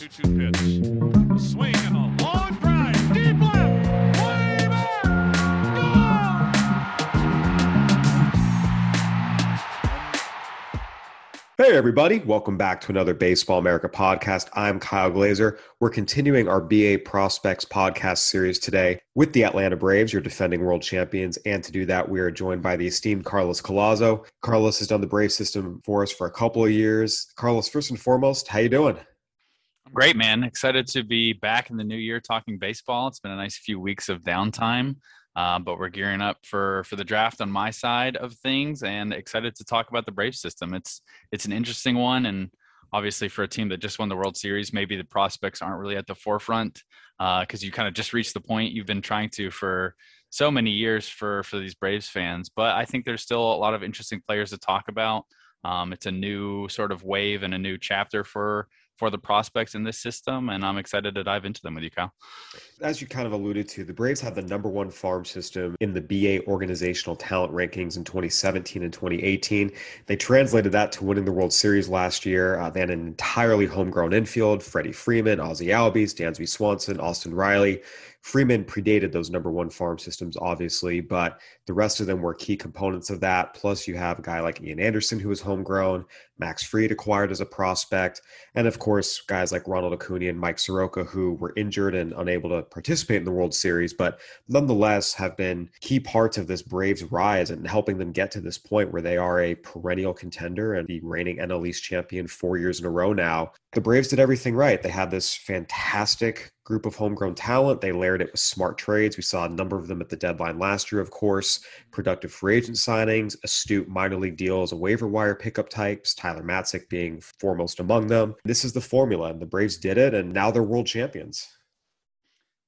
2 2 pitch. A swing and a long drive. Deep left. Way back. Hey, everybody. Welcome back to another Baseball America podcast. I'm Kyle Glaser. We're continuing our BA Prospects podcast series today with the Atlanta Braves, your defending world champions. And to do that, we are joined by the esteemed Carlos Collazo. Carlos has done the Brave system for us for a couple of years. Carlos, first and foremost, how you doing? Great, man. Excited to be back in the new year talking baseball. It's been a nice few weeks of downtime. Uh, but we're gearing up for for the draft on my side of things, and excited to talk about the Brave system. It's it's an interesting one, and obviously for a team that just won the World Series, maybe the prospects aren't really at the forefront because uh, you kind of just reached the point you've been trying to for so many years for for these Braves fans. But I think there's still a lot of interesting players to talk about. Um, it's a new sort of wave and a new chapter for for the prospects in this system, and I'm excited to dive into them with you, Kyle. As you kind of alluded to, the Braves have the number one farm system in the BA organizational talent rankings in 2017 and 2018. They translated that to winning the World Series last year. Uh, they had an entirely homegrown infield Freddie Freeman, Ozzie Albies, Dansby Swanson, Austin Riley. Freeman predated those number one farm systems, obviously, but the rest of them were key components of that. Plus, you have a guy like Ian Anderson, who was homegrown, Max Fried acquired as a prospect, and of course, guys like Ronald Acuna and Mike Soroka, who were injured and unable to participate in the World Series, but nonetheless have been key parts of this Braves rise and helping them get to this point where they are a perennial contender and the reigning NL East champion four years in a row now. The Braves did everything right. They had this fantastic group of homegrown talent. They layered it with smart trades. We saw a number of them at the deadline last year, of course. Productive free agent signings, astute minor league deals, a waiver wire pickup types, Tyler Matzek being foremost among them. This is the formula, and the Braves did it, and now they're world champions.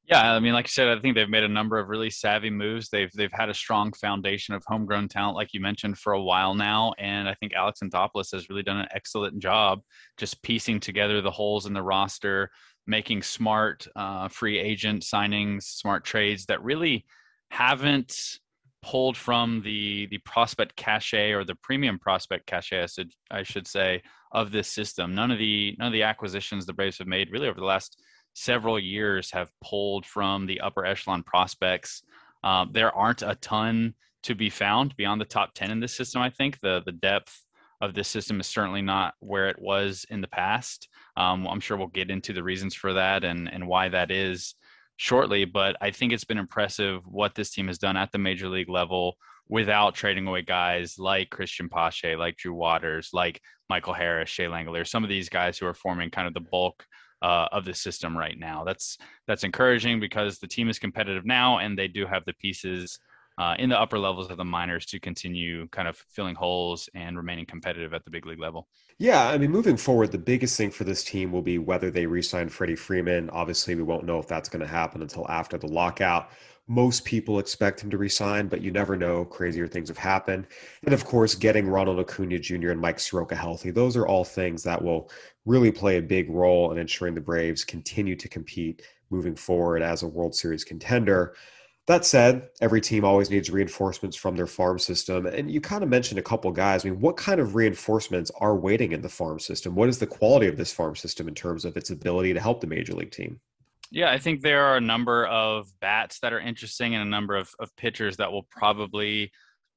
Yeah, I mean, like I said, I think they've made a number of really savvy moves. They've they've had a strong foundation of homegrown talent, like you mentioned, for a while now, and I think Alex Anthopoulos has really done an excellent job just piecing together the holes in the roster, making smart uh, free agent signings, smart trades that really haven't pulled from the the prospect cachet or the premium prospect cachet, I should, I should say, of this system. None of the none of the acquisitions the Braves have made really over the last several years have pulled from the upper echelon prospects. Uh, there aren't a ton to be found beyond the top 10 in this system. I think the the depth of this system is certainly not where it was in the past. Um, I'm sure we'll get into the reasons for that and, and why that is shortly, but I think it's been impressive what this team has done at the major league level without trading away guys like Cristian Pache, like Drew Waters, like Michael Harris, Shea Langeliers, some of these guys who are forming kind of the bulk uh, of the system right now. That's that's encouraging because the team is competitive now and they do have the pieces uh, in the upper levels of the minors to continue kind of filling holes and remaining competitive at the big league level. Yeah, I mean, moving forward, the biggest thing for this team will be whether they re-sign Freddie Freeman. Obviously, we won't know if that's going to happen until after the lockout. Most people expect him to resign, but you never know. Crazier things have happened. And of course, getting Ronald Acuna Jr. and Mike Soroka healthy, those are all things that will really play a big role in ensuring the Braves continue to compete moving forward as a World Series contender. That said, every team always needs reinforcements from their farm system. And you kind of mentioned a couple guys. I mean, what kind of reinforcements are waiting in the farm system? What is the quality of this farm system in terms of its ability to help the major league team? Yeah, I think there are a number of bats that are interesting and a number of, of pitchers that will probably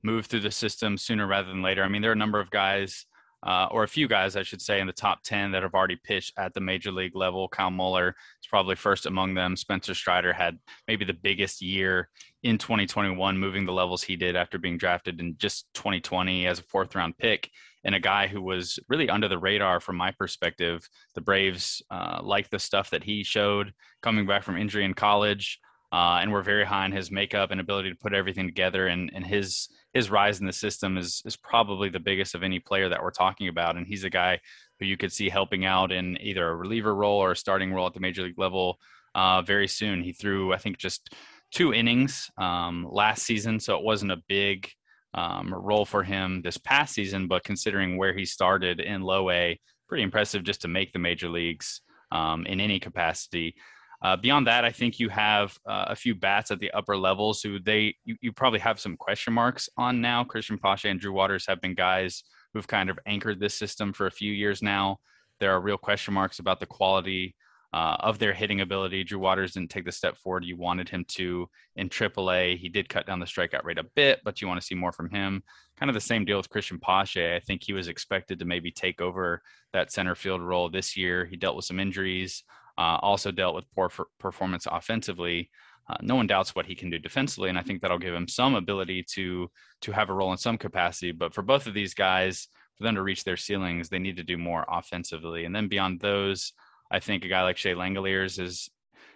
move through the system sooner rather than later. I mean, there are a number of guys uh, or a few guys, I should say, in the top 10 that have already pitched at the major league level. Kyle Muller is probably first among them. Spencer Strider had maybe the biggest year in 2021, moving the levels he did after being drafted in just 2020 as a fourth round pick. And a guy who was really under the radar from my perspective. The Braves uh, liked the stuff that he showed coming back from injury in college. Uh, and we're very high on his makeup and ability to put everything together. And, and his his rise in the system is is probably the biggest of any player that we're talking about. And he's a guy who you could see helping out in either a reliever role or a starting role at the major league level uh, very soon. He threw, I think, just two innings um, last season, so it wasn't a big um, role for him this past season. But considering where he started in low A, pretty impressive just to make the major leagues um, in any capacity. Uh, beyond that, I think you have uh, a few bats at the upper levels who they you, you, probably have some question marks on now. Cristian Pache and Drew Waters have been guys who've kind of anchored this system for a few years now. There are real question marks about the quality uh, of their hitting ability. Drew Waters didn't take the step forward you wanted him to in AAA. He did cut down the strikeout rate a bit, but you want to see more from him. Kind of the same deal with Cristian Pache. I think he was expected to maybe take over that center field role this year. He dealt with some injuries, uh, also dealt with poor performance offensively. Uh, no one doubts what he can do defensively, and I think that'll give him some ability to to have a role in some capacity. But for both of these guys, for them to reach their ceilings, they need to do more offensively. And then beyond those, I think a guy like Shea Langeliers is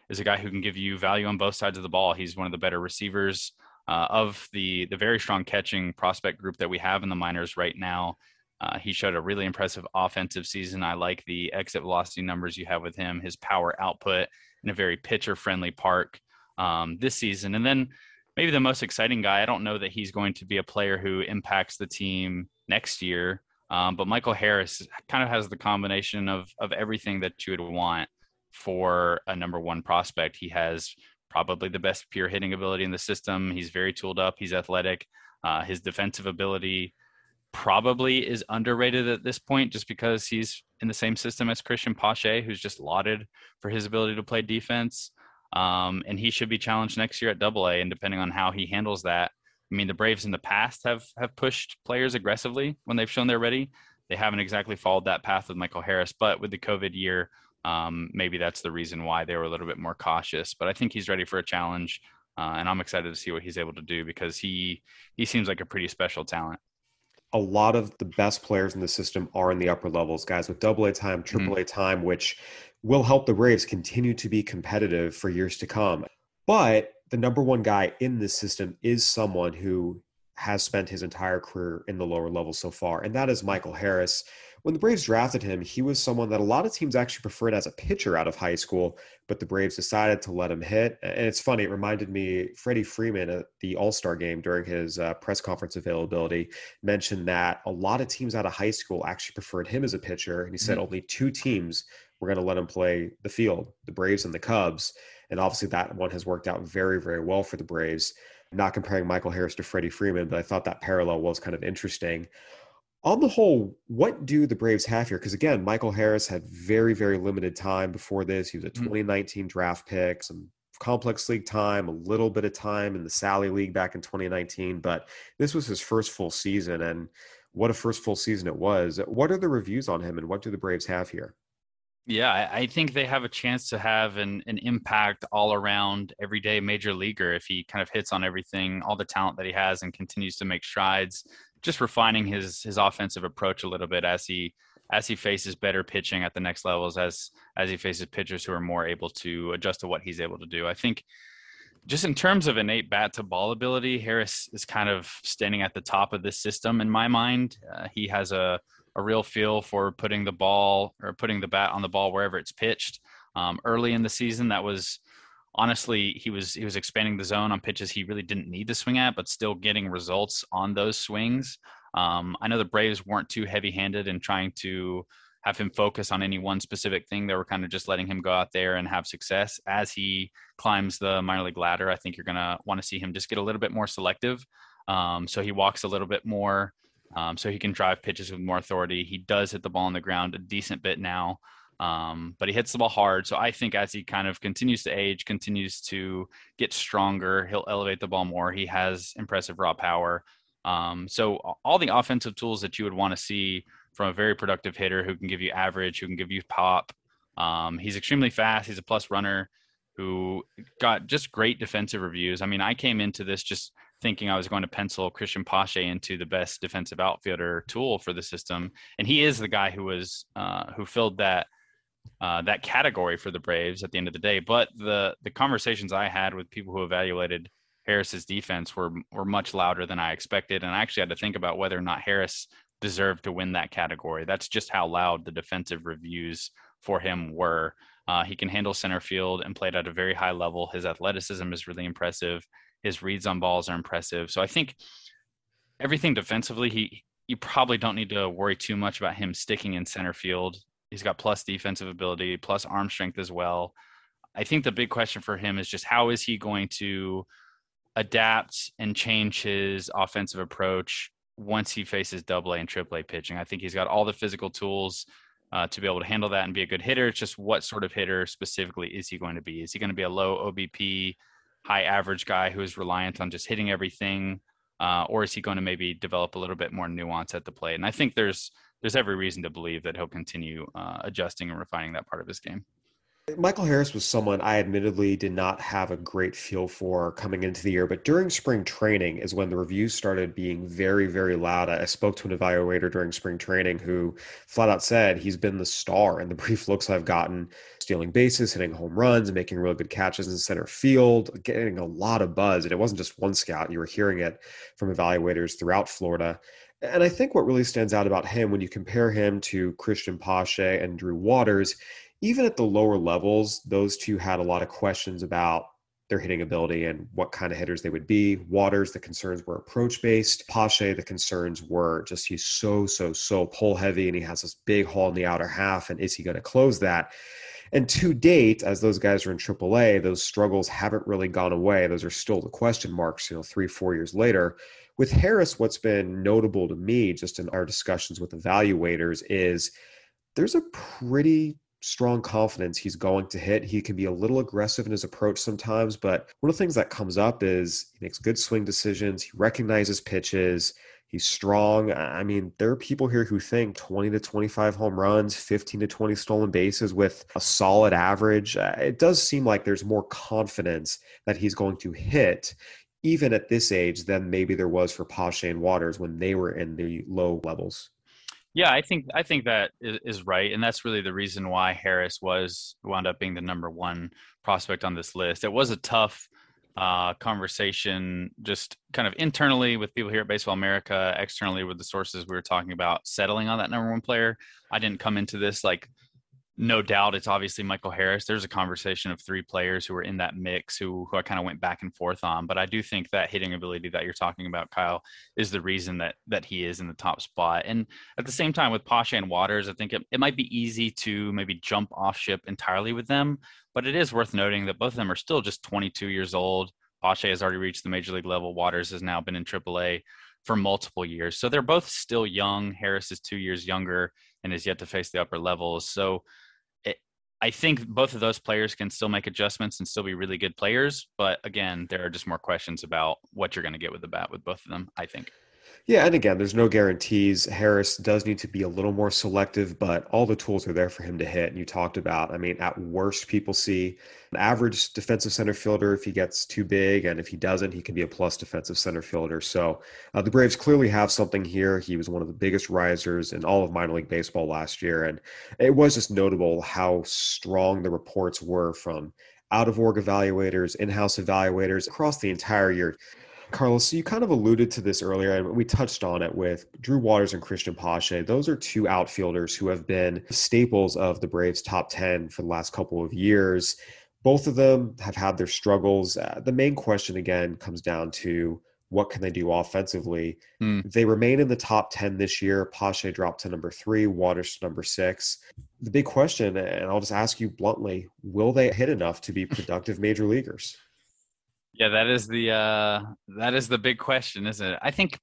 is a guy who can give you value on both sides of the ball. He's one of the better receivers uh, of the the very strong catching prospect group that we have in the minors right now. Uh, he showed a really impressive offensive season. I like the exit velocity numbers you have with him, his power output in a very pitcher friendly park um, this season. And then maybe the most exciting guy, I don't know that he's going to be a player who impacts the team next year, um, but Michael Harris kind of has the combination of of everything that you would want for a number one prospect. He has probably the best pure hitting ability in the system. He's very tooled up. He's athletic. Uh, his defensive ability probably is underrated at this point just because he's in the same system as Cristian Pache, who's just lauded for his ability to play defense. Um, and he should be challenged next year at double A. And depending on how he handles that, I mean, the Braves in the past have have pushed players aggressively when they've shown they're ready. They haven't exactly followed that path with Michael Harris, but with the COVID year, um, maybe that's the reason why they were a little bit more cautious. But I think he's ready for a challenge, uh, and I'm excited to see what he's able to do because he he seems like a pretty special talent. A lot of the best players in the system are in the upper levels, guys with double A time, mm-hmm. triple A mm-hmm. time, which will help the Braves continue to be competitive for years to come. But the number one guy in this system is someone who has spent his entire career in the lower level so far, and that is Michael Harris. When the Braves drafted him, he was someone that a lot of teams actually preferred as a pitcher out of high school, but the Braves decided to let him hit. And it's funny, it reminded me, Freddie Freeman at the All Star game during his uh, press conference availability mentioned that a lot of teams out of high school actually preferred him as a pitcher. And he said mm-hmm. only two teams were going to let him play the field the Braves and the Cubs. And obviously, that one has worked out very, very well for the Braves. not comparing Michael Harris to Freddie Freeman, but I thought that parallel was kind of interesting. On the whole, what do the Braves have here? Because again, Michael Harris had very, very limited time before this. He was a mm-hmm. 2019 draft pick, some complex league time, a little bit of time in the Sally League back in 2019, but this was his first full season. And what a first full season it was. What are the reviews on him and what do the Braves have here? Yeah, I think they have a chance to have an, an impact all around everyday major leaguer if he kind of hits on everything, all the talent that he has, and continues to make strides, just refining his his offensive approach a little bit as he as he faces better pitching at the next levels, as as he faces pitchers who are more able to adjust to what he's able to do. I think just in terms of innate bat to ball ability, Harris is kind of standing at the top of this system in my mind. Uh, he has a a real feel for putting the ball or putting the bat on the ball wherever it's pitched. Um, early in the season, that was honestly he was he was expanding the zone on pitches he really didn't need to swing at, but still getting results on those swings. Um, I know the Braves weren't too heavy-handed in trying to have him focus on any one specific thing. They were kind of just letting him go out there and have success as he climbs the minor league ladder. I think you're gonna want to see him just get a little bit more selective. Um, so he walks a little bit more um, so he can drive pitches with more authority. He does hit the ball on the ground a decent bit now, um, but he hits the ball hard. So I think as he kind of continues to age, continues to get stronger, he'll elevate the ball more. He has impressive raw power. Um, so all the offensive tools that you would want to see from a very productive hitter who can give you average, who can give you pop. Um, he's extremely fast. He's a plus runner who got just great defensive reviews. I mean, I came into this just thinking I was going to pencil Cristian Pache into the best defensive outfielder tool for the system, and he is the guy who was uh, who filled that uh, that category for the Braves at the end of the day. But the the conversations I had with people who evaluated Harris's defense were were much louder than I expected, and I actually had to think about whether or not Harris deserved to win that category. That's just how loud the defensive reviews for him were. Uh, he can handle center field and played at a very high level. His athleticism is really impressive. His reads on balls are impressive. So I think everything defensively, he you probably don't need to worry too much about him sticking in center field. He's got plus defensive ability, plus arm strength as well. I think the big question for him is just how is he going to adapt and change his offensive approach once he faces double A and triple A pitching. I think he's got all the physical tools uh, to be able to handle that and be a good hitter. It's just what sort of hitter specifically is he going to be? Is he going to be a low OBP, high average guy who is reliant on just hitting everything? Uh, or is he going to maybe develop a little bit more nuance at the plate? And I think there's there's every reason to believe that he'll continue uh, adjusting and refining that part of his game. Michael Harris was someone I admittedly did not have a great feel for coming into the year, but during spring training is when the reviews started being very, very loud. I spoke to an evaluator during spring training who flat out said he's been the star in the brief looks I've gotten, stealing bases, hitting home runs, making really good catches in center field, getting a lot of buzz. And it wasn't just one scout, you were hearing it from evaluators throughout Florida. And I think what really stands out about him when you compare him to Cristian Pache and Drew Waters even at the lower levels, those two had a lot of questions about their hitting ability and what kind of hitters they would be. Waters, the concerns were approach based. Pache, the concerns were just he's so, so, so pull heavy and he has this big hole in the outer half. And is he going to close that? And to date, as those guys are in AAA, those struggles haven't really gone away. Those are still the question marks, you know, three, four years later. With Harris, what's been notable to me just in our discussions with evaluators is there's a pretty strong confidence he's going to hit. He can be a little aggressive in his approach sometimes, but one of the things that comes up is he makes good swing decisions, he recognizes pitches, he's strong. I mean, there are people here who think 20 to 25 home runs, 15 to 20 stolen bases with a solid average. Uh, it does seem like there's more confidence that he's going to hit even at this age than maybe there was for Pache and Waters when they were in the low levels. Yeah, I think I think that is, right, and that's really the reason why Harris was wound up being the number one prospect on this list. It was a tough uh, conversation, just kind of internally with people here at Baseball America, externally with the sources we were talking about, settling on that number one player. I didn't come into this like no doubt it's obviously Michael Harris. There's a conversation of three players who were in that mix who, who I kind of went back and forth on. But I do think that hitting ability that you're talking about, Kyle, is the reason that that he is in the top spot. And at the same time with Pache and Waters, I think it, it might be easy to maybe jump off ship entirely with them. But it is worth noting that both of them are still just 22 years old. Pache has already reached the major league level. Waters has now been in AAA for multiple years. So they're both still young. Harris is two years younger and is yet to face the upper levels. So I think both of those players can still make adjustments and still be really good players. But again, there are just more questions about what you're going to get with the bat with both of them, I think. Yeah, and again, there's no guarantees. Harris does need to be a little more selective, but all the tools are there for him to hit. And you talked about, I mean, at worst, people see an average defensive center fielder if he gets too big, and if he doesn't, he can be a plus defensive center fielder. So uh, the Braves clearly have something here. He was one of the biggest risers in all of minor league baseball last year, and it was just notable how strong the reports were from out of org evaluators, in house evaluators across the entire year. Carlos, so you kind of alluded to this earlier, and we touched on it with Drew Waters and Cristian Pache. Those are two outfielders who have been staples of the Braves' top 10 for the last couple of years. Both of them have had their struggles. Uh, the main question, again, comes down to what can they do offensively? Mm. They remain in the top 10 this year. Pache dropped to number three, Waters to number six. The big question, and I'll just ask you bluntly, will they hit enough to be productive major leaguers? Yeah, that is the uh, that is the big question, isn't it? I think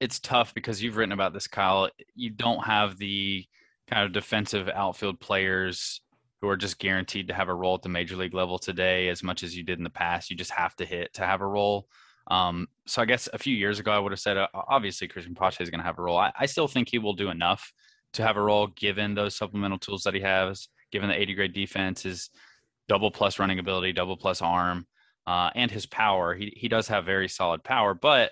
it's tough because you've written about this, Kyle. You don't have the kind of defensive outfield players who are just guaranteed to have a role at the major league level today as much as you did in the past. You just have to hit to have a role. Um, so I guess a few years ago, I would have said, uh, obviously, Cristian Pache is going to have a role. I, I, still think he will do enough to have a role given those supplemental tools that he has, given the 80 grade defense, his double plus running ability, double plus arm uh, and his power. He he does have very solid power, but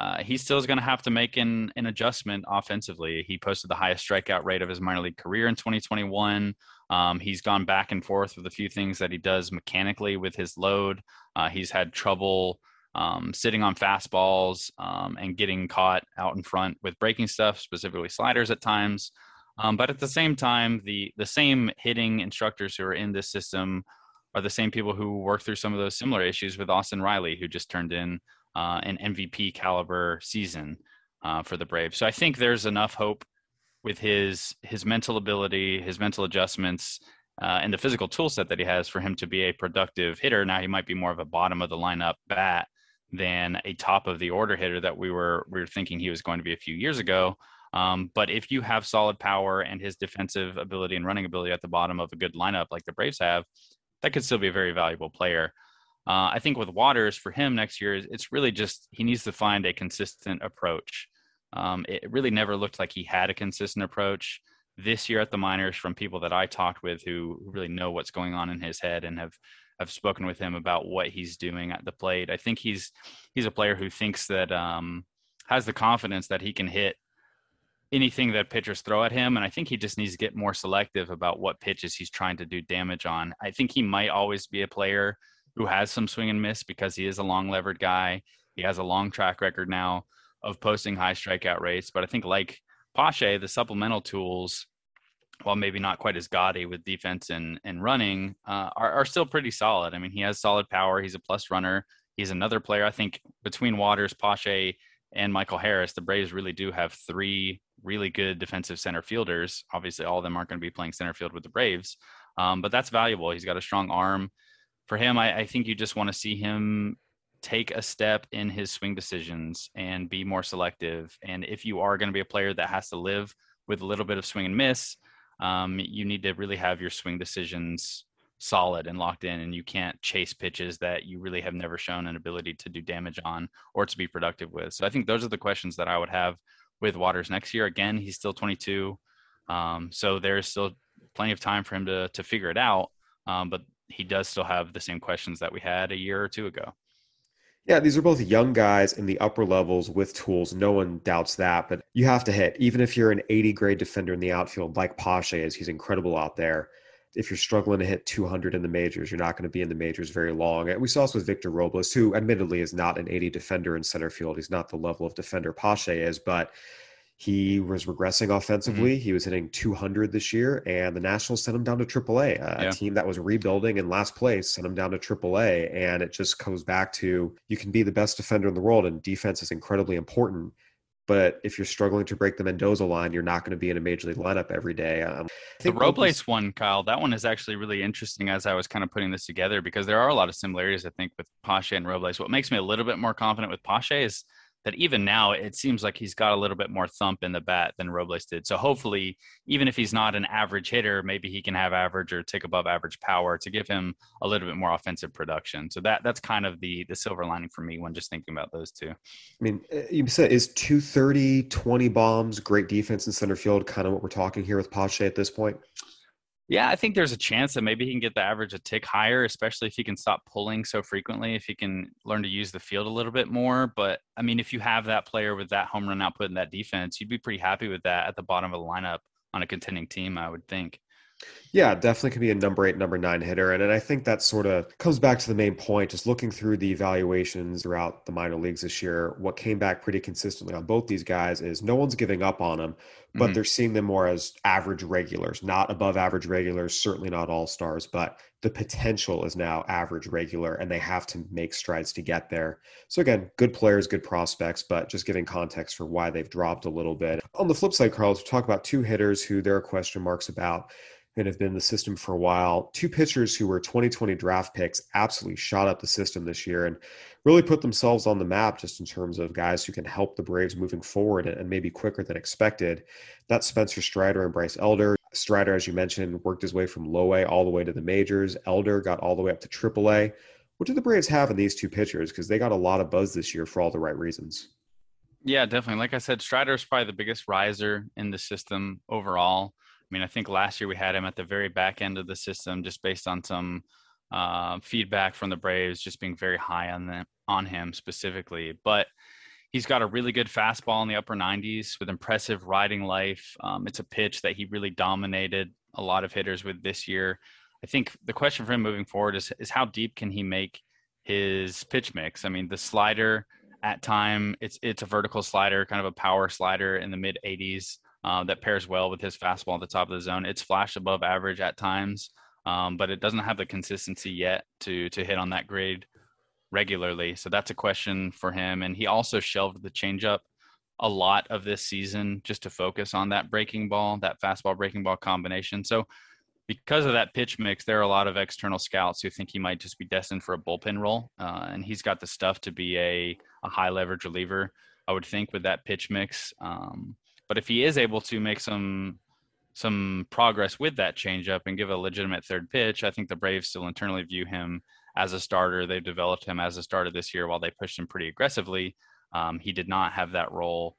uh, he still is going to have to make an, an adjustment offensively. He posted the highest strikeout rate of his minor league career in 2021. Um, he's gone back and forth with a few things that he does mechanically with his load. Uh, he's had trouble um, sitting on fastballs um, and getting caught out in front with breaking stuff, specifically sliders at times. Um, but at the same time, the the same hitting instructors who are in this system are the same people who worked through some of those similar issues with Austin Riley, who just turned in uh, an MVP caliber season uh, for the Braves. So I think there's enough hope with his his mental ability, his mental adjustments, uh, and the physical tool set that he has for him to be a productive hitter. Now he might be more of a bottom of the lineup bat than a top of the order hitter that we were we were thinking he was going to be a few years ago. Um, but if you have solid power and his defensive ability and running ability at the bottom of a good lineup like the Braves have, that could still be a very valuable player. Uh, I think with Waters for him next year, it's really just he needs to find a consistent approach. Um, it really never looked like he had a consistent approach this year at the minors from people that I talked with who really know what's going on in his head and have have spoken with him about what he's doing at the plate. I think he's he's a player who thinks that um, has the confidence that he can hit anything that pitchers throw at him, and I think he just needs to get more selective about what pitches he's trying to do damage on. I think he might always be a player who has some swing and miss because he is a long levered guy. He has a long track record now of posting high strikeout rates, but I think like Pache, the supplemental tools while maybe not quite as gaudy with defense and, and running, uh, are, are still pretty solid. I mean, he has solid power. He's a plus runner. He's another player. I think between Waters, Pache, and Michael Harris, the Braves really do have three really good defensive center fielders. Obviously, all of them aren't going to be playing center field with the Braves, um, but that's valuable. He's got a strong arm. For him, I, I think you just want to see him take a step in his swing decisions and be more selective. And if you are going to be a player that has to live with a little bit of swing and miss, um, you need to really have your swing decisions solid and locked in and you can't chase pitches that you really have never shown an ability to do damage on or to be productive with so i think those are the questions that i would have with waters next year again he's still 22 um, so there's still plenty of time for him to to figure it out um, but he does still have the same questions that we had a year or two ago yeah, these are both young guys in the upper levels with tools. No one doubts that. But you have to hit, even if you're an 80 grade defender in the outfield, like Pache is, he's incredible out there. If you're struggling to hit 200 in the majors, you're not going to be in the majors very long. And we saw this with Victor Robles, who admittedly is not an 80 defender in center field. He's not the level of defender Pache is, but he was regressing offensively. Mm-hmm. He was hitting 200 this year, and the Nationals sent him down to AAA. A yeah. team that was rebuilding in last place sent him down to AAA, and it just goes back to you can be the best defender in the world, and defense is incredibly important. But if you're struggling to break the Mendoza line, you're not going to be in a major league lineup every day. Um, the Robles one, Kyle, that one is actually really interesting as I was kind of putting this together because there are a lot of similarities, I think, with Pache and Robles. What makes me a little bit more confident with Pache is – that even now it seems like he's got a little bit more thump in the bat than Robles did. So hopefully, even if he's not an average hitter, maybe he can have average or tick above average power to give him a little bit more offensive production. So that that's kind of the the silver lining for me when just thinking about those two. I mean, uh, you said is 230, 20 bombs, great defense in center field, kind of what we're talking here with Pache at this point. Yeah, I think there's a chance that maybe he can get the average a tick higher, especially if he can stop pulling so frequently, if he can learn to use the field a little bit more. But I mean, if you have that player with that home run output and that defense, you'd be pretty happy with that at the bottom of the lineup on a contending team, I would think. Yeah, definitely can be a number eight, number nine hitter. And, and I think that sort of comes back to the main point, just looking through the evaluations throughout the minor leagues this year. What came back pretty consistently on both these guys is no one's giving up on them, but mm-hmm. they're seeing them more as average regulars, not above average regulars, certainly not all stars, but the potential is now average regular and they have to make strides to get there. So again, good players, good prospects, but just giving context for why they've dropped a little bit. On the flip side, Carlos, we talk about two hitters who there are question marks about and have been in the system for a while. Two pitchers who were 2020 draft picks absolutely shot up the system this year and really put themselves on the map just in terms of guys who can help the Braves moving forward and maybe quicker than expected. That's Spencer Strider and Bryce Elder. Strider, as you mentioned, worked his way from low A all the way to the majors. Elder got all the way up to triple A. What do the Braves have in these two pitchers? Because they got a lot of buzz this year for all the right reasons. Yeah, definitely. Like I said, Strider is probably the biggest riser in the system overall. I mean, I think last year we had him at the very back end of the system, just based on some uh, feedback from the Braves, just being very high on them on him specifically. But he's got a really good fastball in the upper 90s with impressive riding life. Um, it's a pitch that he really dominated a lot of hitters with this year. I think the question for him moving forward is is how deep can he make his pitch mix? I mean, the slider at time it's it's a vertical slider, kind of a power slider in the mid 80s uh, that pairs well with his fastball at the top of the zone. It's flashed above average at times, um, but it doesn't have the consistency yet to to hit on that grade regularly. So that's a question for him. And he also shelved the changeup a lot of this season just to focus on that breaking ball, that fastball breaking ball combination. So because of that pitch mix, there are a lot of external scouts who think he might just be destined for a bullpen role, uh, and he's got the stuff to be a, a high leverage reliever. I would think with that pitch mix. Um, But if he is able to make some some progress with that changeup and give a legitimate third pitch, I think the Braves still internally view him as a starter. They've developed him as a starter this year while they pushed him pretty aggressively. Um, he did not have that role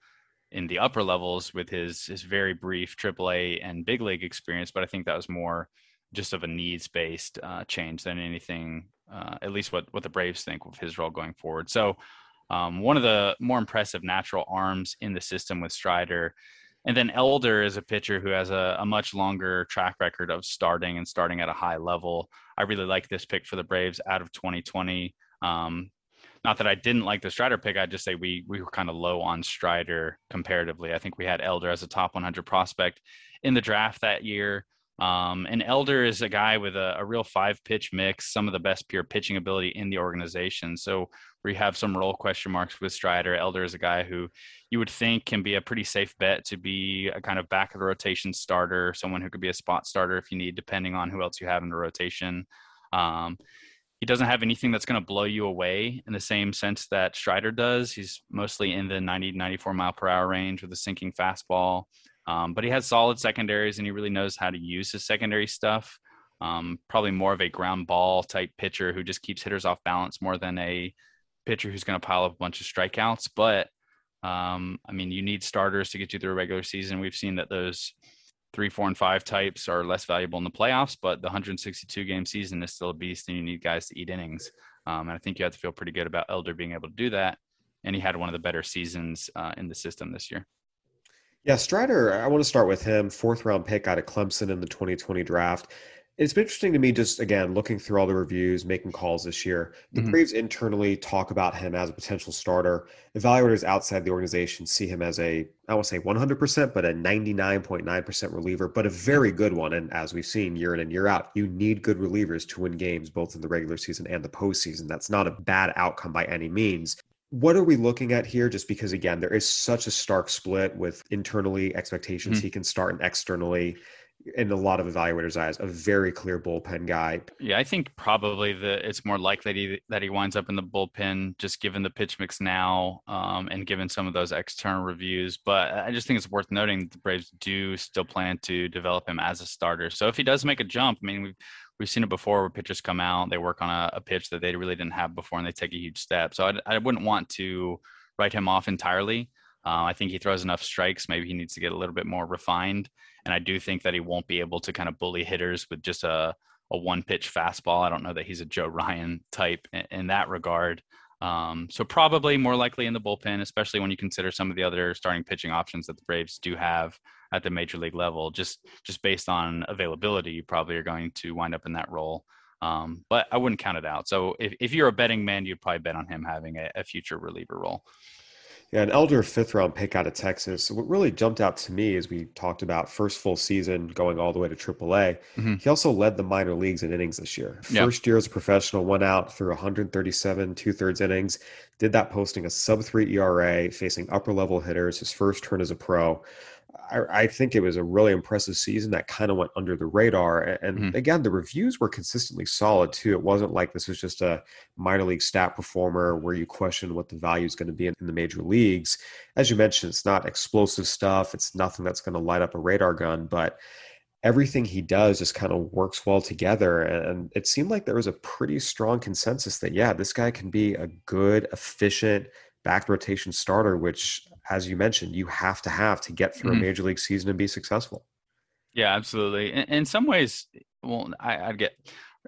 in the upper levels with his his very brief AAA and big league experience, but I think that was more just of a needs based uh, change than anything. Uh, at least what what the Braves think of his role going forward. So um, one of the more impressive natural arms in the system with Strider. And then Elder is a pitcher who has a, a, much longer track record of starting and starting at a high level. I really like this pick for the Braves out of 2020. Um, not that I didn't like the Strider pick. I just say we we were kind of low on Strider comparatively. I think we had Elder as a top 100 prospect in the draft that year. Um, and Elder is a guy with a, a, real five pitch mix, some of the best pure pitching ability in the organization. So we have some role question marks with Strider. Elder is a guy who you would think can be a pretty safe bet to be a kind of back of the rotation starter, someone who could be a spot starter if you need, depending on who else you have in the rotation. Um, he doesn't have anything that's going to blow you away in the same sense that Strider does. He's mostly in the 90, 94 mile per hour range with a sinking fastball. Um, but he has solid secondaries and he really knows how to use his secondary stuff. Um, probably more of a ground ball type pitcher who just keeps hitters off balance more than a pitcher who's going to pile up a bunch of strikeouts. But um, I mean, you need starters to get you through a regular season. We've seen that those three, four, and five types are less valuable in the playoffs, but the 162 game season is still a beast, and you need guys to eat innings. Um, and I think you have to feel pretty good about Elder being able to do that. And he had one of the better seasons uh, in the system this year. Yeah, Strider, I want to start with him. Fourth round pick out of Clemson in the 2020 draft. It's been interesting to me just again looking through all the reviews, making calls this year. The mm-hmm. Braves internally talk about him as a potential starter. Evaluators outside the organization see him as a I won't say 100%, but a 99.9% reliever, but a very good one. And as we've seen year in and year out, you need good relievers to win games both in the regular season and the postseason. That's not a bad outcome by any means what are we looking at here? Just because, again, there is such a stark split with internally expectations mm-hmm. he can start and externally in a lot of evaluators' eyes, a very clear bullpen guy. Yeah, I think probably the it's more likely that he, that he winds up in the bullpen, just given the pitch mix now, um, and given some of those external reviews. But I just think it's worth noting that the Braves do still plan to develop him as a starter. So if he does make a jump, I mean, we've we've seen it before where pitchers come out, they work on a, a pitch that they really didn't have before, and they take a huge step. So I'd, I would not want to write him off entirely. Uh, I think he throws enough strikes. Maybe he needs to get a little bit more refined. And I do think that he won't be able to kind of bully hitters with just a, a one pitch fastball. I don't know that he's a Joe Ryan type in, in that regard. Um, so probably more likely in the bullpen, especially when you consider some of the other starting pitching options that the Braves do have at the major league level. Just just based on availability, you probably are going to wind up in that role. Um, but I wouldn't count it out. So if, if you're a betting man, you'd probably bet on him having a, a future reliever role. Yeah, an Elder fifth round pick out of Texas. What really jumped out to me as we talked about first full season going all the way to AAA. Mm-hmm. He also led the minor leagues in innings this year. Yep. First year as a professional, went out through 137 two thirds innings. Did that posting a sub three ERA, facing upper level hitters. His first turn as a pro. I, I, think it was a really impressive season that kind of went under the radar. And, mm-hmm. again, the reviews were consistently solid too. It wasn't like this was just a minor league stat performer where you question what the value is going to be in, in the major leagues. As you mentioned, it's not explosive stuff. It's nothing that's going to light up a radar gun, but everything he does just kind of works well together. And it seemed like there was a pretty strong consensus that, yeah, this guy can be a good, efficient back rotation starter, which as you mentioned, you have to have to get through mm-hmm. a major league season and be successful. Yeah, absolutely. In, in some ways, well, I, would get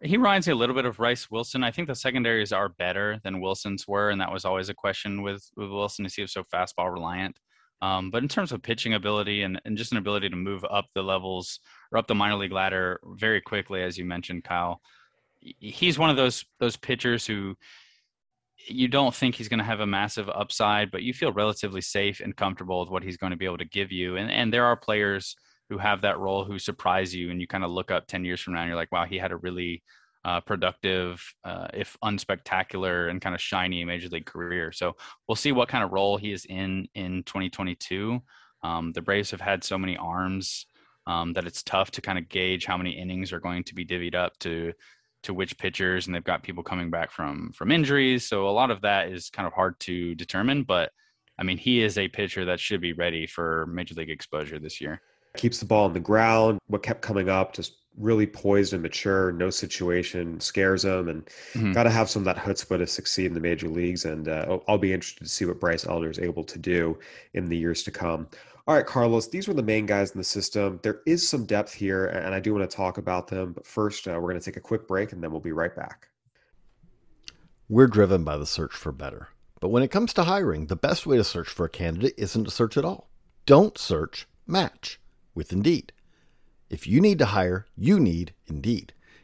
he reminds me a little bit of Bryse Wilson. I think the secondaries are better than Wilson's were, and that was always a question with with Wilson to see if so fastball reliant. Um, but in terms of pitching ability and, and just an ability to move up the levels or up the minor league ladder very quickly, as you mentioned, Kyle, he's one of those those pitchers who you don't think he's going to have a massive upside, but you feel relatively safe and comfortable with what he's going to be able to give you. And and there are players who have that role who surprise you, and you kind of look up ten years from now and you're like, wow, he had a really uh, productive, uh, if unspectacular, and kind of shiny major league career. So we'll see what kind of role he is in in 2022. Um, the Braves have had so many arms um, that it's tough to kind of gauge how many innings are going to be divvied up to to which pitchers and they've got people coming back from from injuries so a lot of that is kind of hard to determine but I mean, he is a pitcher that should be ready for major league exposure this year. Keeps the ball on the ground. What kept coming up, just really poised and mature. No situation scares him, and Mhm. got to have some of that chutzpah to succeed in the major leagues. And uh, I'll be interested to see what Bryce Elder is able to do in the years to come. All right, Carlos, these were the main guys in the system. There is some depth here, and I do want to talk about them. But first, uh, we're going to take a quick break, and then we'll be right back. We're driven by the search for better. But when it comes to hiring, the best way to search for a candidate isn't to search at all. Don't search, match with Indeed. If you need to hire, you need Indeed.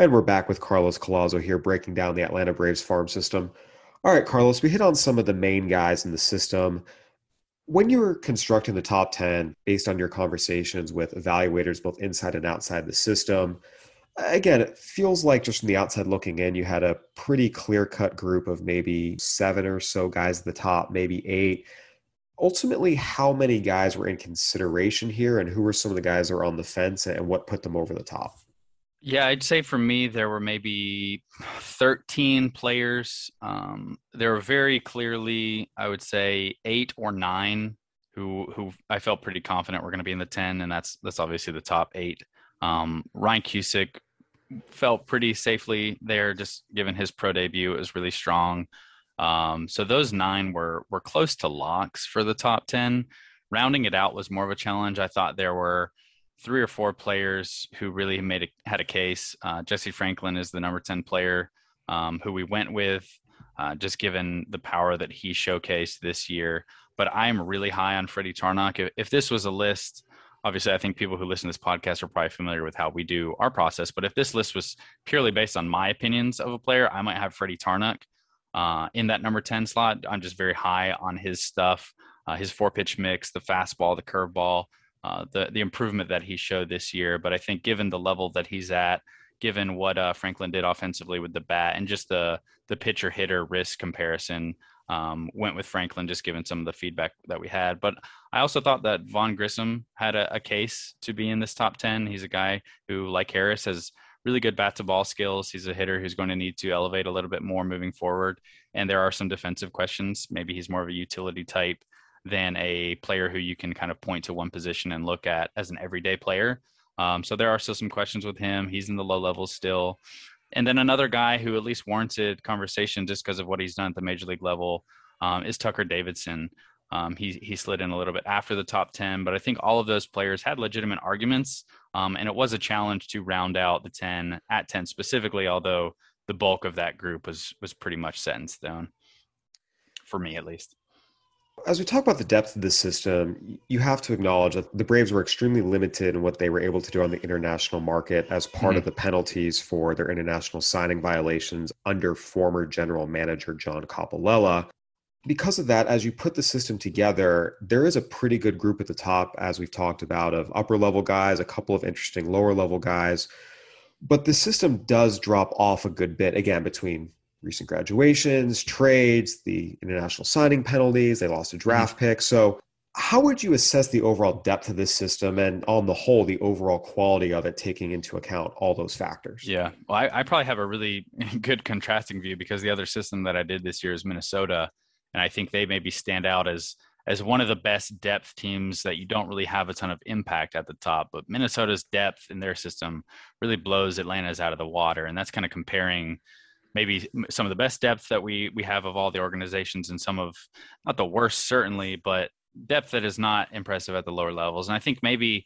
And we're back with Carlos Collazo here, breaking down the Atlanta Braves farm system. All right, Carlos, we hit on some of the main guys in the system. When you were constructing the top 10, based on your conversations with evaluators both inside and outside the system, again, it feels like just from the outside looking in, you had a pretty clear cut group of maybe seven or so guys at the top, maybe eight. Ultimately, how many guys were in consideration here, and who were some of the guys that were on the fence, and what put them over the top? Yeah, I'd say for me, there were maybe 13 players. Um, there were very clearly, I would say, eight or nine who who I felt pretty confident were going to be in the 10, and that's that's obviously the top eight. Um, Ryan Cusick felt pretty safely there, just given his pro debut. It was really strong. Um, so those nine were were close to locks for the top 10. Rounding it out was more of a challenge. I thought there were three or four players who really made a, had a case. Uh, Jesse Franklin is the number 10 player um, who we went with, uh, just given the power that he showcased this year. But I'm really high on Freddy Tarnok. If, if this was a list, obviously, I think people who listen to this podcast are probably familiar with how we do our process. But if this list was purely based on my opinions of a player, I might have Freddy Tarnok uh, in that number 10 slot. I'm just very high on his stuff, uh, his four pitch mix, the fastball, the curveball uh, the the improvement that he showed this year. But I think given the level that he's at, given what uh, Franklin did offensively with the bat, and just the the pitcher hitter risk comparison, um, went with Franklin. Just given some of the feedback that we had, but I also thought that Vaughn Grissom had a, a case to be in this top ten. He's a guy who, like Harris, has really good bat to ball skills. He's a hitter who's going to need to elevate a little bit more moving forward. And there are some defensive questions. Maybe he's more of a utility type than a player who you can kind of point to one position and look at as an everyday player. Um, so there are still some questions with him. He's in the low levels still. And then another guy who at least warranted conversation just because of what he's done at the major league level um, is Tucker Davidson. Um, he he slid in a little bit after the top ten, but I think all of those players had legitimate arguments, um, and it was a challenge to round out the ten at ten specifically. Although the bulk of that group was was pretty much set in stone, for me at least. As we talk about the depth of the system, you have to acknowledge that the Braves were extremely limited in what they were able to do on the international market as part Mhm. of the penalties for their international signing violations under former general manager John Coppolella. Because of that, as you put the system together, there is a pretty good group at the top, as we've talked about, of upper level guys, a couple of interesting lower level guys. But the system does drop off a good bit, again, between recent graduations, trades, the international signing penalties. They lost a mm-hmm. draft pick. So, how would you assess the overall depth of this system and, on the whole, the overall quality of it, taking into account all those factors? Yeah. Well, I, I probably have a really good contrasting view because the other system that I did this year is Minnesota. and I think they maybe stand out as as one of the best depth teams that you don't really have a ton of impact at the top. But Minnesota's depth in their system really blows Atlanta's out of the water, and that's kind of comparing maybe some of the best depth that we we have of all the organizations, and some of not the worst certainly, but depth that is not impressive at the lower levels. And I think maybe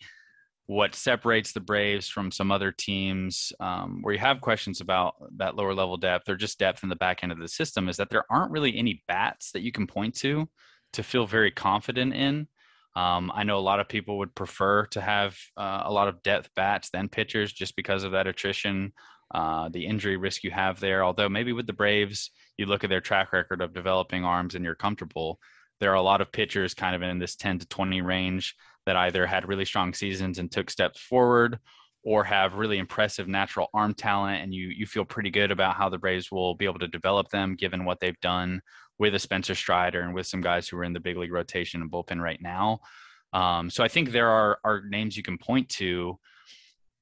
what separates the Braves from some other teams um, where you have questions about that lower level depth or just depth in the back end of the system is that there aren't really any bats that you can point to to feel very confident in. Um, I know a lot of people would prefer to have uh, a lot of depth bats than pitchers just because of that attrition, uh, the injury risk you have there. Although maybe with the Braves, you look at their track record of developing arms and you're comfortable. There are a lot of pitchers kind of in this 10 to 20 range that either had really strong seasons and took steps forward or have really impressive natural arm talent and you you feel pretty good about how the Braves will be able to develop them given what they've done with a Spencer Strider and with some guys who are in the big league rotation and bullpen right now. Um, so I think there are are names you can point to,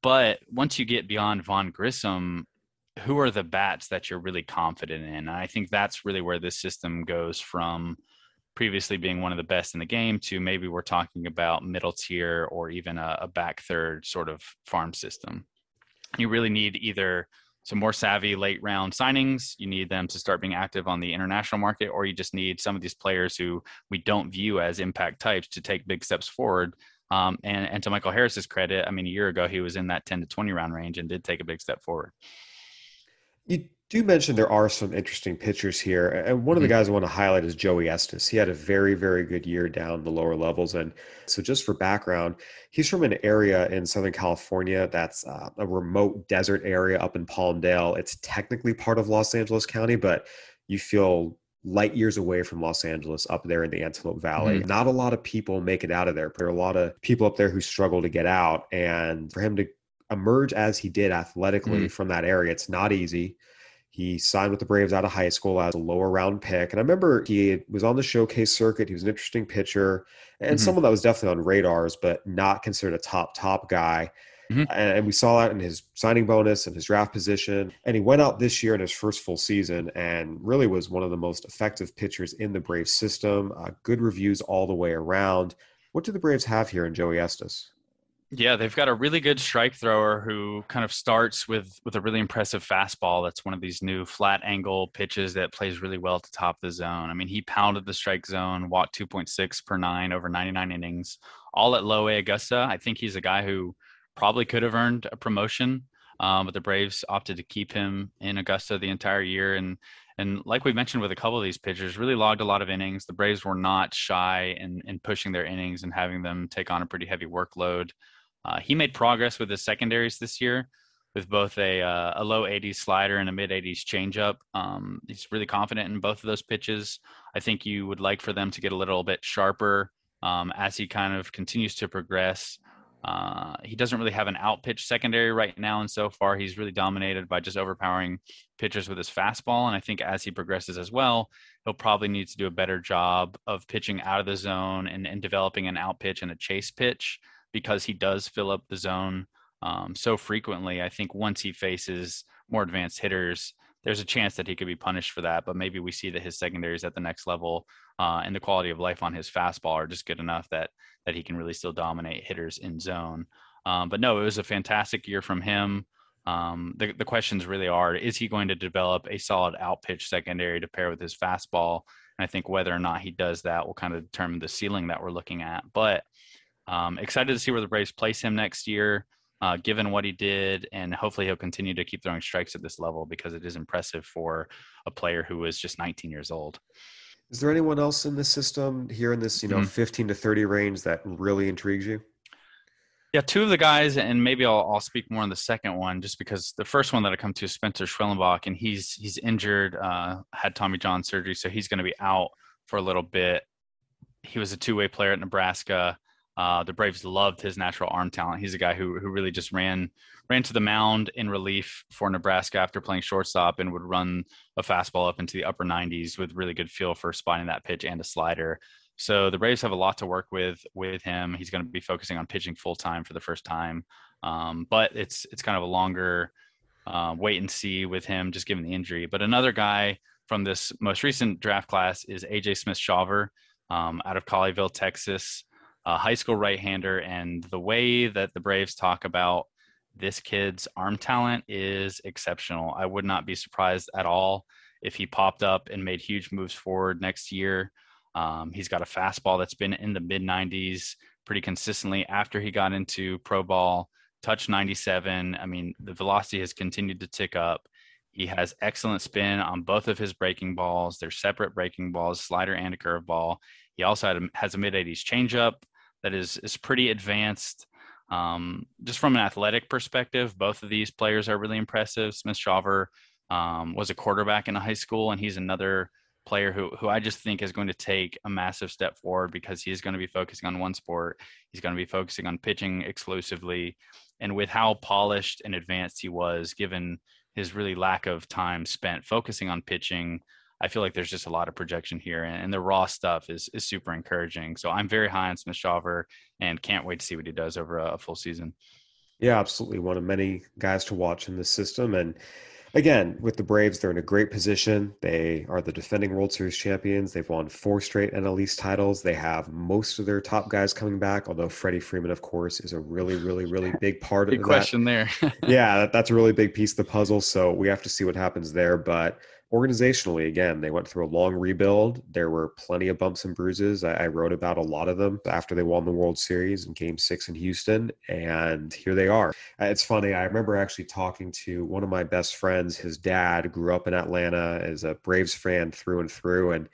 but once you get beyond Vaughn Grissom, who are the bats that you're really confident in? I think that's really where this system goes from previously being one of the best in the game to maybe we're talking about middle tier or even a, a back third sort of farm system. You really need either some more savvy late round signings. You need them to start being active on the international market, or you just need some of these players who we don't view as impact types to take big steps forward. Um, and, and to Michael Harris's credit, I mean, a year ago he was in that 10 to 20 round range and did take a big step forward. You do mention there are some interesting pitchers here. And one of the mm-hmm. guys I want to highlight is Joey Estes. He had a very, very good year down the lower levels. And so, just for background, he's from an area in Southern California that's uh, a remote desert area up in Palmdale. It's technically part of Los Angeles County, but you feel light years away from Los Angeles up there in the Antelope Valley. Mm-hmm. Not a lot of people make it out of there. There are a lot of people up there who struggle to get out. And for him to emerge as he did athletically mm-hmm. from that area, it's not easy. He signed with the Braves out of high school as a lower round pick. And I remember he was on the showcase circuit. He was an interesting pitcher and mm-hmm. someone that was definitely on radars, but not considered a top, top guy. Mm-hmm. And we saw that in his signing bonus and his draft position. And he went out this year in his first full season and really was one of the most effective pitchers in the Braves system. Uh, good reviews all the way around. What do the Braves have here in Joey Estes? Yeah, they've got a really good strike thrower who kind of starts with with a really impressive fastball. That's one of these new flat angle pitches that plays really well at the top of the zone. I mean, he pounded the strike zone, walked 2.6 per nine over 99 innings, all at low A Augusta. I think he's a guy who probably could have earned a promotion, um, but the Braves opted to keep him in Augusta the entire year. And and like we mentioned with a couple of these pitchers, really logged a lot of innings. The Braves were not shy in in pushing their innings and having them take on a pretty heavy workload. Uh, he made progress with his secondaries this year with both a, uh, a low 80s slider and a mid 80s changeup. Um, he's really confident in both of those pitches. I think you would like for them to get a little bit sharper um, as he kind of continues to progress. Uh, he doesn't really have an out pitch secondary right now, and so far he's really dominated by just overpowering pitchers with his fastball. And I think as he progresses as well, he'll probably need to do a better job of pitching out of the zone and, and developing an out pitch and a chase pitch because he does fill up the zone um, so frequently. I think once he faces more advanced hitters, there's a chance that he could be punished for that. But maybe we see that his secondaries at the next level uh, and the quality of life on his fastball are just good enough that that he can really still dominate hitters in zone. Um, but no, it was a fantastic year from him. Um, the, the questions really are: Is he going to develop a solid out pitch secondary to pair with his fastball? And I think whether or not he does that will kind of determine the ceiling that we're looking at. But um, excited to see where the Braves place him next year, uh, given what he did, and hopefully he'll continue to keep throwing strikes at this level because it is impressive for a player who is just 19 years old. Is there anyone else in the system here in this, you know, mm-hmm. 15 to 30 range that really intrigues you? Yeah, two of the guys, and maybe I'll, I'll speak more on the second one, just because the first one that I come to is Spencer Schwellenbach, and he's he's injured, uh, had Tommy John surgery, so he's going to be out for a little bit. He was a two way player at Nebraska. Uh, the Braves loved his natural arm talent. He's a guy who who really just ran ran to the mound in relief for Nebraska after playing shortstop and would run a fastball up into the upper 90s with really good feel for spotting that pitch and a slider. So the Braves have a lot to work with with him. He's going to be focusing on pitching full time for the first time, um, but it's it's kind of a longer uh, wait and see with him, just given the injury. But another guy from this most recent draft class is AJ Smith Shawver um, out of Colleyville, Texas, a high school right hander. And the way that the Braves talk about this kid's arm talent is exceptional. I would not be surprised at all if he popped up and made huge moves forward next year. Um, he's got a fastball that's been in the mid 90s pretty consistently after he got into pro ball, touch 97. I mean, the velocity has continued to tick up. He has excellent spin on both of his breaking balls. They're separate breaking balls, slider and a curveball. He also has a mid 80s changeup that is is pretty advanced. Um, just from an athletic perspective, both of these players are really impressive. Smith Shawver um, was a quarterback in high school, and he's another player who who I just think is going to take a massive step forward because he's going to be focusing on one sport. He's going to be focusing on pitching exclusively, and with how polished and advanced he was, given his really lack of time spent focusing on pitching, I feel like there's just a lot of projection here, and, and the raw stuff is is super encouraging. So I'm very high on Smith Shawver, and can't wait to see what he does over a, a full season. Yeah, absolutely. One of many guys to watch in this system, and again, with the Braves, they're in a great position. They are the defending World Series champions. They've won four straight NL East titles. They have most of their top guys coming back, although Freddie Freeman, of course, is a really, really, really big part big of the question there. yeah, that, that's a really big piece of the puzzle. So we have to see what happens there. But organizationally, again, they went through a long rebuild. There were plenty of bumps and bruises. I, I, wrote about a lot of them after they won the World Series in Game Six in Houston, and here they are. Uh, it's funny. I remember actually talking to one of my best friends. His dad grew up in Atlanta as a Braves fan through and through, and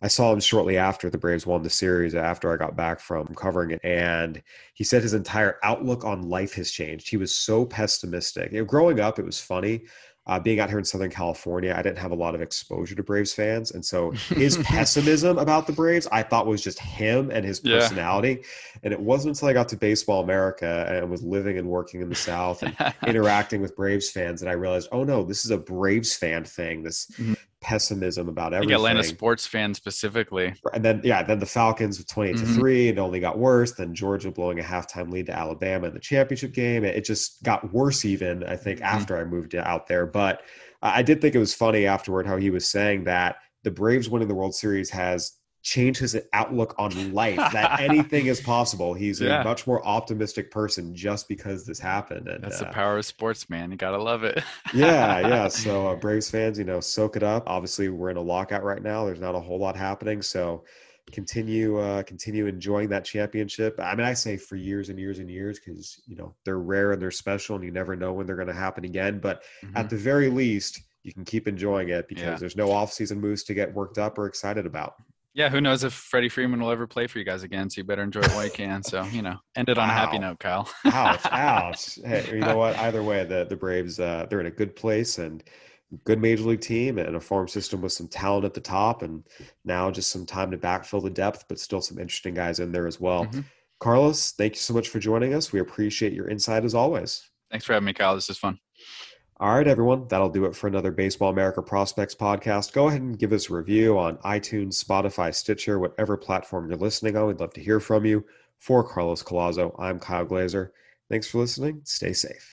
I saw him shortly after the Braves won the series. After I got back from covering it, and he said his entire outlook on life has changed. He was so pessimistic. You know, growing up, it was funny uh, being out here in Southern California, I didn't have a lot of exposure to Braves fans. And so his pessimism about the Braves, I thought was just him and his personality. Yeah. And it wasn't until I got to Baseball America and was living and working in the South and interacting with Braves fans that I realized, oh no, this is a Braves fan thing. This mm-hmm pessimism about everything. Atlanta sports fans specifically. And then yeah, then the Falcons with 28 mm-hmm. to 3, it only got worse. Then Georgia blowing a halftime lead to Alabama in the championship game. It just got worse even, I think, mm-hmm. after I moved out there. But I did think it was funny afterward how he was saying that the Braves winning the World Series has change his outlook on life that anything is possible. He's yeah. a much more optimistic person just because this happened and that's uh, the power of sports man. You gotta love it. Yeah yeah. So uh, braves fans you know soak it up. Obviously we're in a lockout right now. There's not a whole lot happening. So continue uh continue enjoying that championship. I mean i say for years and years and years because you know they're rare and they're special and you never know when they're going to happen again. But mm-hmm. at the very least you can keep enjoying it because yeah. there's no off-season moves to get worked up or excited about yeah, who knows if Freddie Freeman will ever play for you guys again? So you better enjoy it while you can. So you know, end it on Ow. a happy note, Kyle. ouch, ouch. Hey, you know what? Either way, the the Braves uh, they're in a good place and good major league team and a farm system with some talent at the top, and now just some time to backfill the depth, but still some interesting guys in there as well. Mm-hmm. Carlos, thank you so much for joining us. We appreciate your insight as always. Thanks for having me, Kyle. This is fun. All right, everyone. That'll do it for another Baseball America Prospects podcast. Go ahead and give us a review on iTunes, Spotify, Stitcher, whatever platform you're listening on. We'd love to hear from you. For Carlos Collazo, I'm Kyle Glaser. Thanks for listening. Stay safe.